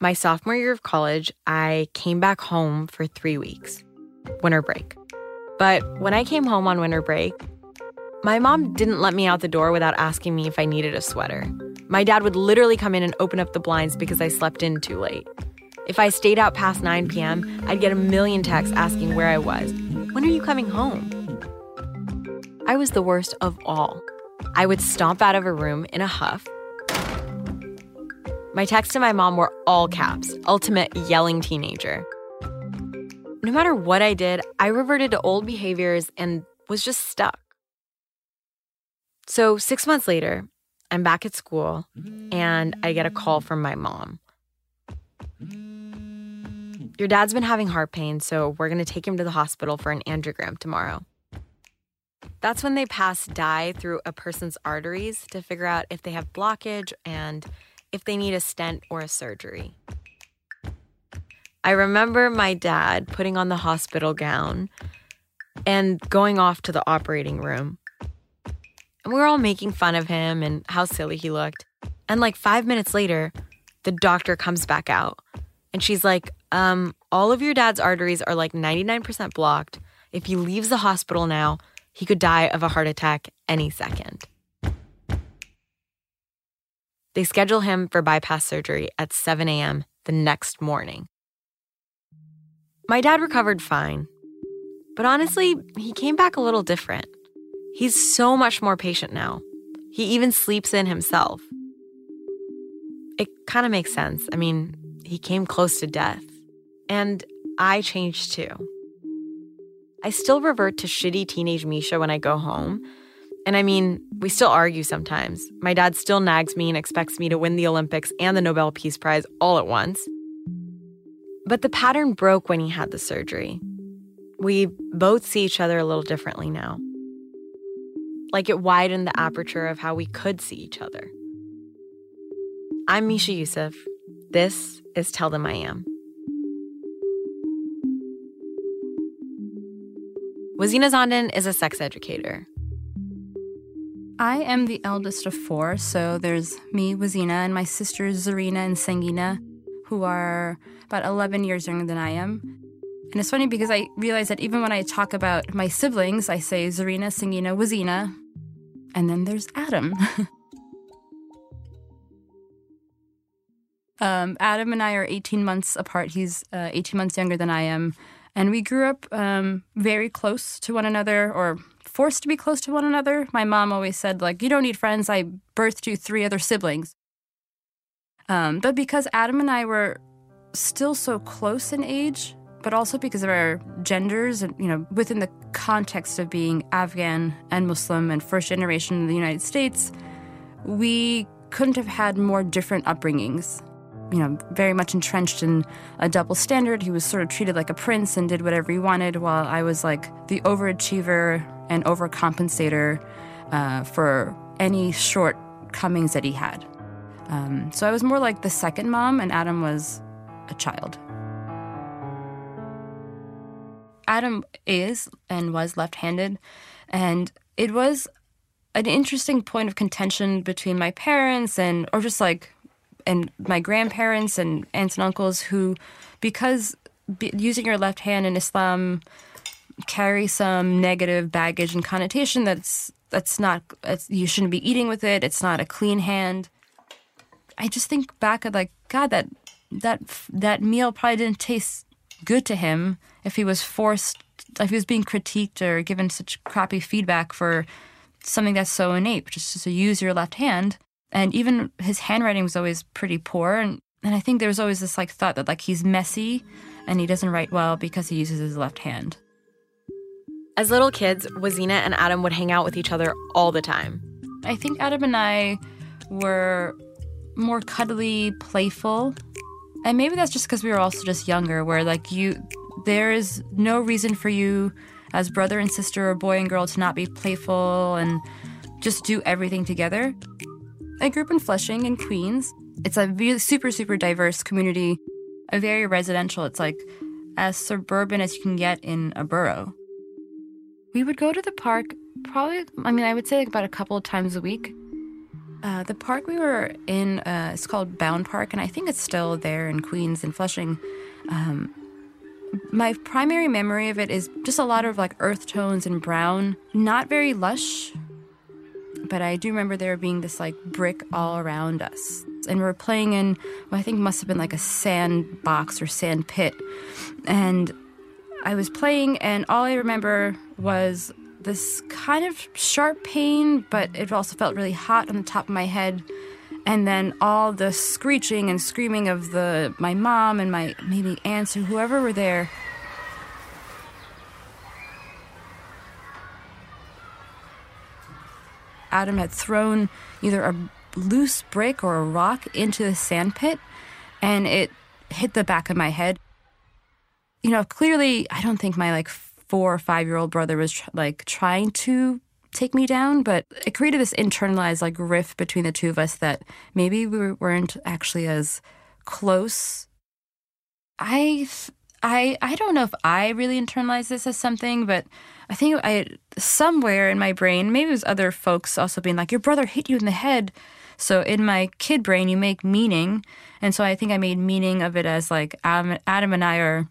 My sophomore year of college, I came back home for three weeks, winter break. But when I came home on winter break, my mom didn't let me out the door without asking me if I needed a sweater. My dad would literally come in and open up the blinds because I slept in too late. If I stayed out past 9 p.m., I'd get a million texts asking where I was. When are you coming home? I was the worst of all. I would stomp out of a room in a huff. My texts to my mom were all caps, ultimate yelling teenager. No matter what I did, I reverted to old behaviors and was just stuck. So, six months later, I'm back at school and I get a call from my mom. Your dad's been having heart pain, so we're going to take him to the hospital for an angiogram tomorrow. That's when they pass dye through a person's arteries to figure out if they have blockage and if they need a stent or a surgery. I remember my dad putting on the hospital gown and going off to the operating room. And we were all making fun of him and how silly he looked. And like five minutes later, the doctor comes back out and she's like, um, all of your dad's arteries are like 99% blocked. If he leaves the hospital now, he could die of a heart attack any second. They schedule him for bypass surgery at 7 a.m. the next morning. My dad recovered fine, but honestly, he came back a little different. He's so much more patient now. He even sleeps in himself. It kind of makes sense. I mean, he came close to death. And I changed too. I still revert to shitty teenage Misha when I go home. And I mean, we still argue sometimes. My dad still nags me and expects me to win the Olympics and the Nobel Peace Prize all at once. But the pattern broke when he had the surgery. We both see each other a little differently now. Like it widened the aperture of how we could see each other. I'm Misha Euceph. This is Tell Them I Am. Wazina Zondon is a sex educator. I am the eldest of four, so there's me, Wazina, and my sisters Zarina and Sangina, who are about 11 years younger than I am. And it's funny because I realize that even when I talk about my siblings, I say Zarina, Sangina, Wazina, and then there's Adam. um, Adam and I are 18 months apart. He's uh, 18 months younger than I am. And we grew up um, very close to one another, or forced to be close to one another. My mom always said, like, you don't need friends. I birthed you three other siblings. Um, but because Adam and I were still so close in age, but also because of our genders and, you know, within the context of being Afghan and Muslim and first generation in the United States, we couldn't have had more different upbringings you know, very much entrenched in a double standard. He was sort of treated like a prince and did whatever he wanted, while I was like the overachiever and overcompensator uh, for any shortcomings that he had. Um, so I was more like the second mom, and Adam was a child. Adam is and was left handed, and it was an interesting point of contention between my parents and, or just like and my grandparents and aunts and uncles who, because using your left hand in Islam carry some negative baggage and connotation that's that's not you shouldn't be eating with it. It's not a clean hand. I just think back at like God that that that meal probably didn't taste good to him if he was forced if he was being critiqued or given such crappy feedback for something that's so innate, just to use your left hand and even his handwriting was always pretty poor and and I think there was always this like thought that like he's messy and he doesn't write well because he uses his left hand. As little kids, Wazina and Adam would hang out with each other all the time. I think Adam and I were more cuddly, playful. And maybe that's just because we were also just younger, where like you, there is no reason for you as brother and sister or boy and girl to not be playful and just do everything together. I grew up in Flushing in Queens. It's a super, super diverse community, a very residential. It's like as suburban as you can get in a borough. We would go to the park probably, I mean, I would say like about a couple of times a week. Uh, the park we were in uh, is called Bowne Park, and I think it's still there in Queens and Flushing. Um, my primary memory of it is just a lot of like earth tones and brown, not very lush, but I do remember there being this like brick all around us. And we were playing in what I think must have been like a sand box or sand pit. And I was playing, and all I remember was this kind of sharp pain, but it also felt really hot on the top of my head. And then all the screeching and screaming of the my mom and my maybe aunts or whoever were there. Adam had thrown either a loose brick or a rock into the sand pit, and it hit the back of my head. You know, clearly, I don't think my like four or five year old brother was tr- like trying to take me down, but it created this internalized like rift between the two of us that maybe we weren't actually as close. I I I don't know if I really internalized this as something, but I think I somewhere in my brain, maybe it was other folks also being like, "Your brother hit you in the head." So in my kid brain, you make meaning, and so I think I made meaning of it as like Adam, Adam and I are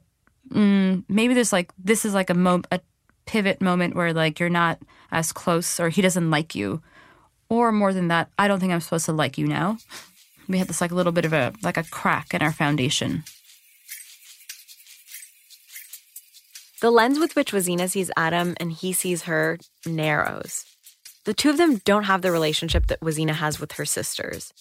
mm, maybe there's like this is like a mo- a pivot moment where like you're not as close or he doesn't like you, or more than that, I don't think I'm supposed to like you now. We had this like a little bit of a like a crack in our foundation. The lens with which Wazina sees Adam and he sees her narrows. The two of them don't have the relationship that Wazina has with her sisters.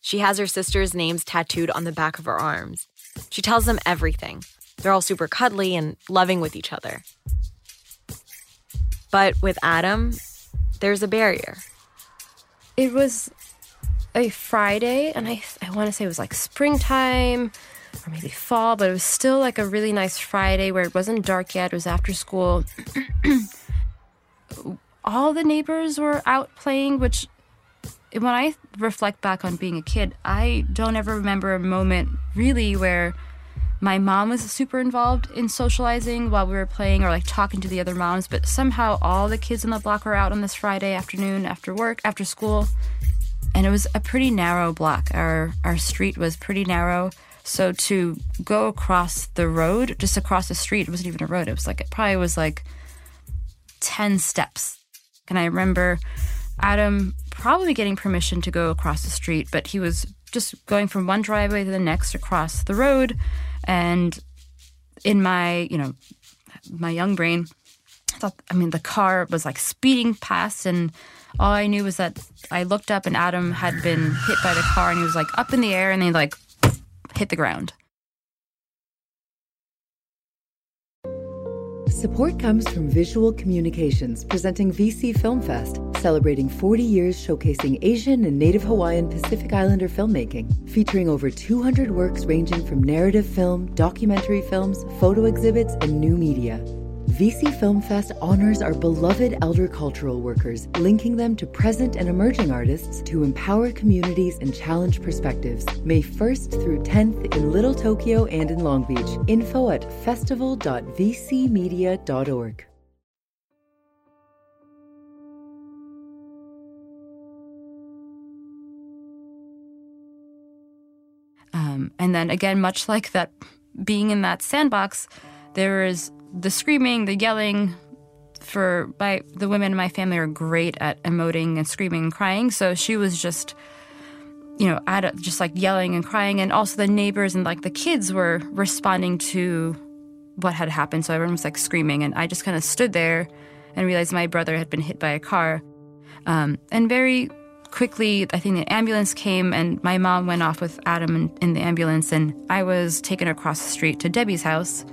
She has her sisters' names tattooed on the back of her arms. She tells them everything. They're all super cuddly and loving with each other. But with Adam, there's a barrier. It was a Friday, and I I want to say it was like springtime or maybe fall, but it was still like a really nice Friday where it wasn't dark yet. It was after school. All the neighbors were out playing, which when I reflect back on being a kid, I don't ever remember a moment really where my mom was super involved in socializing while we were playing or like talking to the other moms, but somehow all the kids on the block were out on this Friday afternoon after work, after school. And it was a pretty narrow block. Our our street was pretty narrow. So to go across the road, just across the street, it wasn't even a road. It was like it probably was like 10 steps. And I remember Adam probably getting permission to go across the street, but he was just going from one driveway to the next across the road. And in my, you know, my young brain, I thought, I mean, the car was like speeding past, and all I knew was that I looked up and Adam had been hit by the car, and he was like up in the air, and then like hit the ground. Support comes from Visual Communications, presenting VC Film Fest, celebrating 40 years showcasing Asian and Native Hawaiian Pacific Islander filmmaking, featuring over 200 works ranging from narrative film, documentary films, photo exhibits, and new media. VC Film Fest honors our beloved elder cultural workers, linking them to present and emerging artists to empower communities and challenge perspectives. May 1st through 10th in Little Tokyo and in Long Beach. Info at festival.vcmedia.org. Um, and then again, much like that, being in that sandbox, there is the screaming, the yelling. For my the women in my family are great at emoting and screaming and crying, so she was just, you know, at a, just like yelling and crying, and also the neighbors and like the kids were responding to what had happened. So everyone was like screaming, and I just kind of stood there and realized my brother had been hit by a car, um, and very quickly, I think the ambulance came, and my mom went off with Adam in, in the ambulance, and I was taken across the street to Debbie's house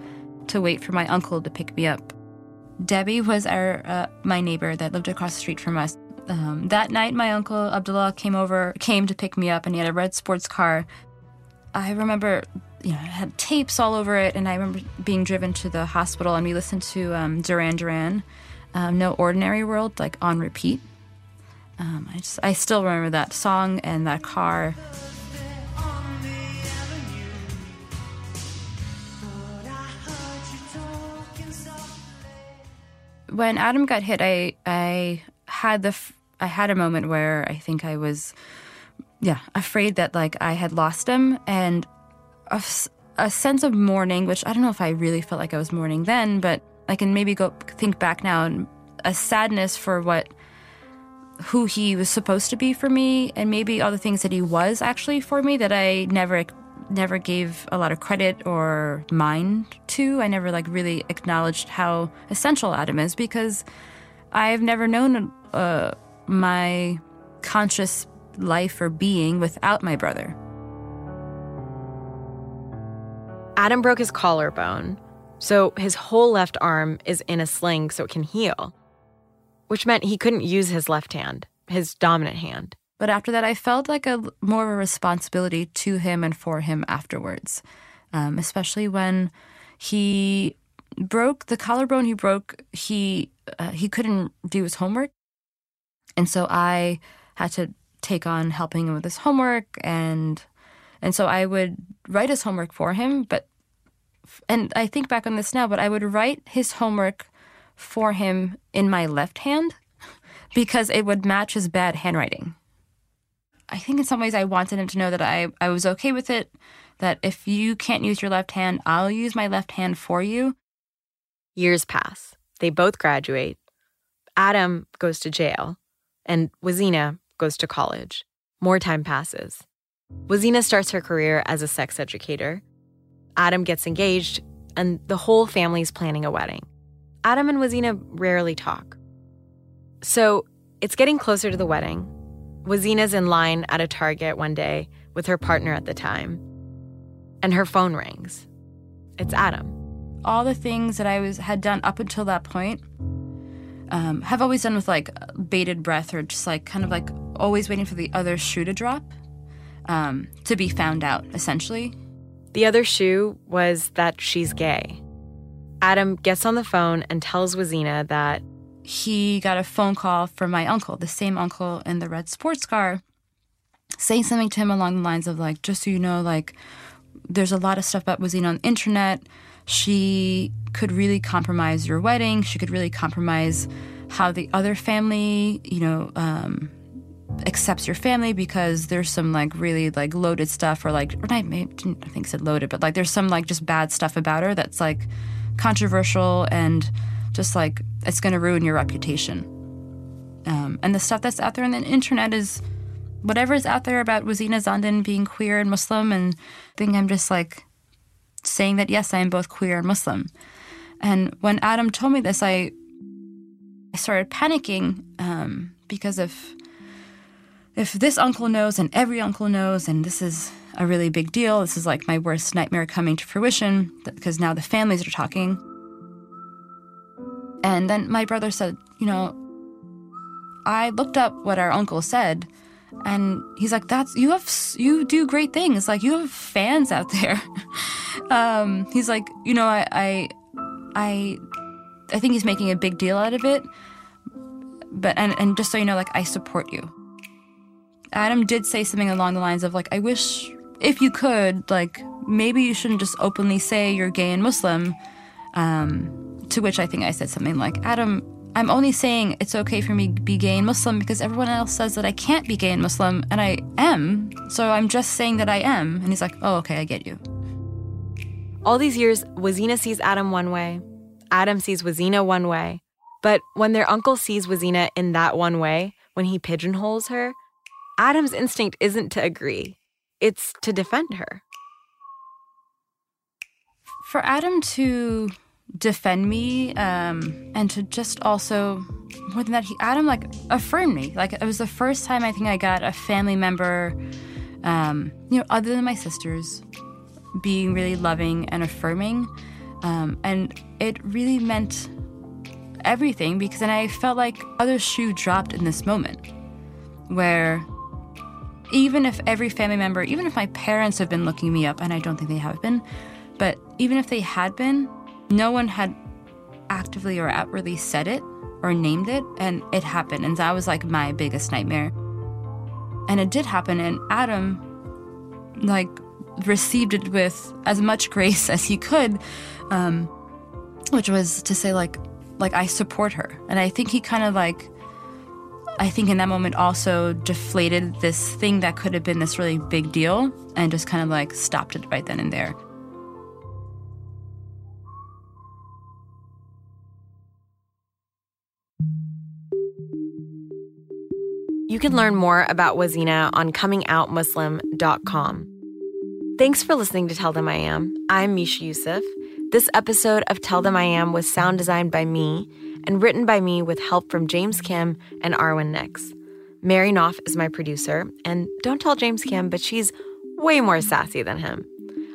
to wait for my uncle to pick me up. Debbie was our uh, my neighbor that lived across the street from us. Um, that night, my uncle Abdullah came over, came to pick me up, and he had a red sports car. I remember, you know, it had tapes all over it, and I remember being driven to the hospital, and we listened to um, Duran Duran, um, "No Ordinary World," like on repeat. Um, I just, I still remember that song and that car. When Adam got hit, I I had the I had a moment where I think I was, yeah, afraid that like I had lost him and a, a sense of mourning, which I don't know if I really felt like I was mourning then, but I can maybe go think back now and a sadness for what who he was supposed to be for me and maybe all the things that he was actually for me that I never never gave a lot of credit or mind to. I never like really acknowledged how essential Adam is because I've never known uh, my conscious life or being without my brother. Adam broke his collarbone, so his whole left arm is in a sling so it can heal which meant he couldn't use his left hand, his dominant hand. But after that, I felt like a more of a responsibility to him and for him afterwards, um, especially when he broke the collarbone. He broke. He uh, he couldn't do his homework, and so I had to take on helping him with his homework and and so I would write his homework for him. But and I think back on this now, but I would write his homework for him in my left hand because it would match his bad handwriting. I think in some ways I wanted him to know that I, I was okay with it, that if you can't use your left hand, I'll use my left hand for you. Years pass. They both graduate. Adam goes to jail, and Wazina goes to college. More time passes. Wazina starts her career as a sex educator. Adam gets engaged, and the whole family's planning a wedding. Adam and Wazina rarely talk. So it's getting closer to the wedding. Wazina's in line at a Target one day with her partner at the time, and her phone rings. It's Adam. All the things that I was had done up until that point um, have always done with like bated breath or just like kind of like always waiting for the other shoe to drop um, to be found out, essentially. The other shoe was that she's gay. Adam gets on the phone and tells Wazina that he got a phone call from my uncle, the same uncle in the red sports car, saying something to him along the lines of like, just so you know, like there's a lot of stuff about Wazina on the internet. She could really compromise your wedding. She could really compromise how the other family, you know, um, accepts your family because there's some like really like loaded stuff or like or I I think said loaded, but like there's some like just bad stuff about her that's like controversial and just like it's going to ruin your reputation. Um, and the stuff that's out there on the internet is whatever is out there about Wazina Zondon being queer and Muslim, and I think I'm just like saying that yes, I am both queer and Muslim. And when Adam told me this, I I started panicking um, because if if this uncle knows and every uncle knows, and this is a really big deal. This is like my worst nightmare coming to fruition because now the families are talking. And then my brother said, You know, I looked up what our uncle said, and he's like, "That's you have you do great things. Like you have fans out there." um, he's like, "You know, I, I, I, I think he's making a big deal out of it." But and and just so you know, like I support you. Adam did say something along the lines of like, "I wish if you could, like, maybe you shouldn't just openly say you're gay and Muslim. Um, to which I think I said something like, Adam, I'm only saying it's okay for me to be gay and Muslim because everyone else says that I can't be gay and Muslim, and I am. So I'm just saying that I am. And he's like, oh, okay, I get you. All these years, Wazina sees Adam one way, Adam sees Wazina one way. But when their uncle sees Wazina in that one way, when he pigeonholes her, Adam's instinct isn't to agree it's to defend her. For Adam to defend me um, and to just also more than that he adam like affirmed me like it was the first time i think i got a family member um, you know other than my sisters being really loving and affirming um, and it really meant everything because then i felt like other shoe dropped in this moment where even if every family member, even if my parents have been looking me up, and I don't think they have been, but even if they had been, no one had actively or outwardly said it or named it, and it happened. And that was like my biggest nightmare. And it did happen, and Adam, like, received it with as much grace as he could, um, which was to say, like, like I support her. And I think he kind of like I think in that moment also deflated this thing that could have been this really big deal and just kind of like stopped it right then and there. You can learn more about Wazina on comingoutmuslim.com. Thanks for listening to Tell Them I Am. I'm Misha Euceph. This episode of Tell Them I Am was sound designed by me and written by me with help from James Kim and Arwen Nix. Mary Knauf is my producer, and don't tell James Kim, but she's way more sassy than him.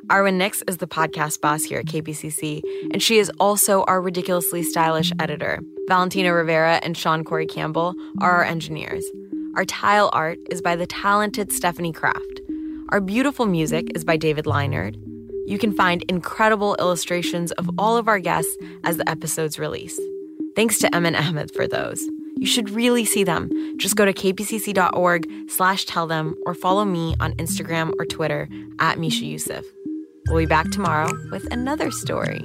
Arwen Nix is the podcast boss here at KPCC, and she is also our ridiculously stylish editor. Valentina Rivera and Sean Corey Campbell are our engineers. Our tile art is by the talented Stephanie Kraft. Our beautiful music is by David Leinard. You can find incredible illustrations of all of our guests as the episodes release. Thanks to Emin Ahmed for those. You should really see them. Just go to kpcc.org slash tell them or follow me on Instagram or Twitter at Misha Euceph. We'll be back tomorrow with another story.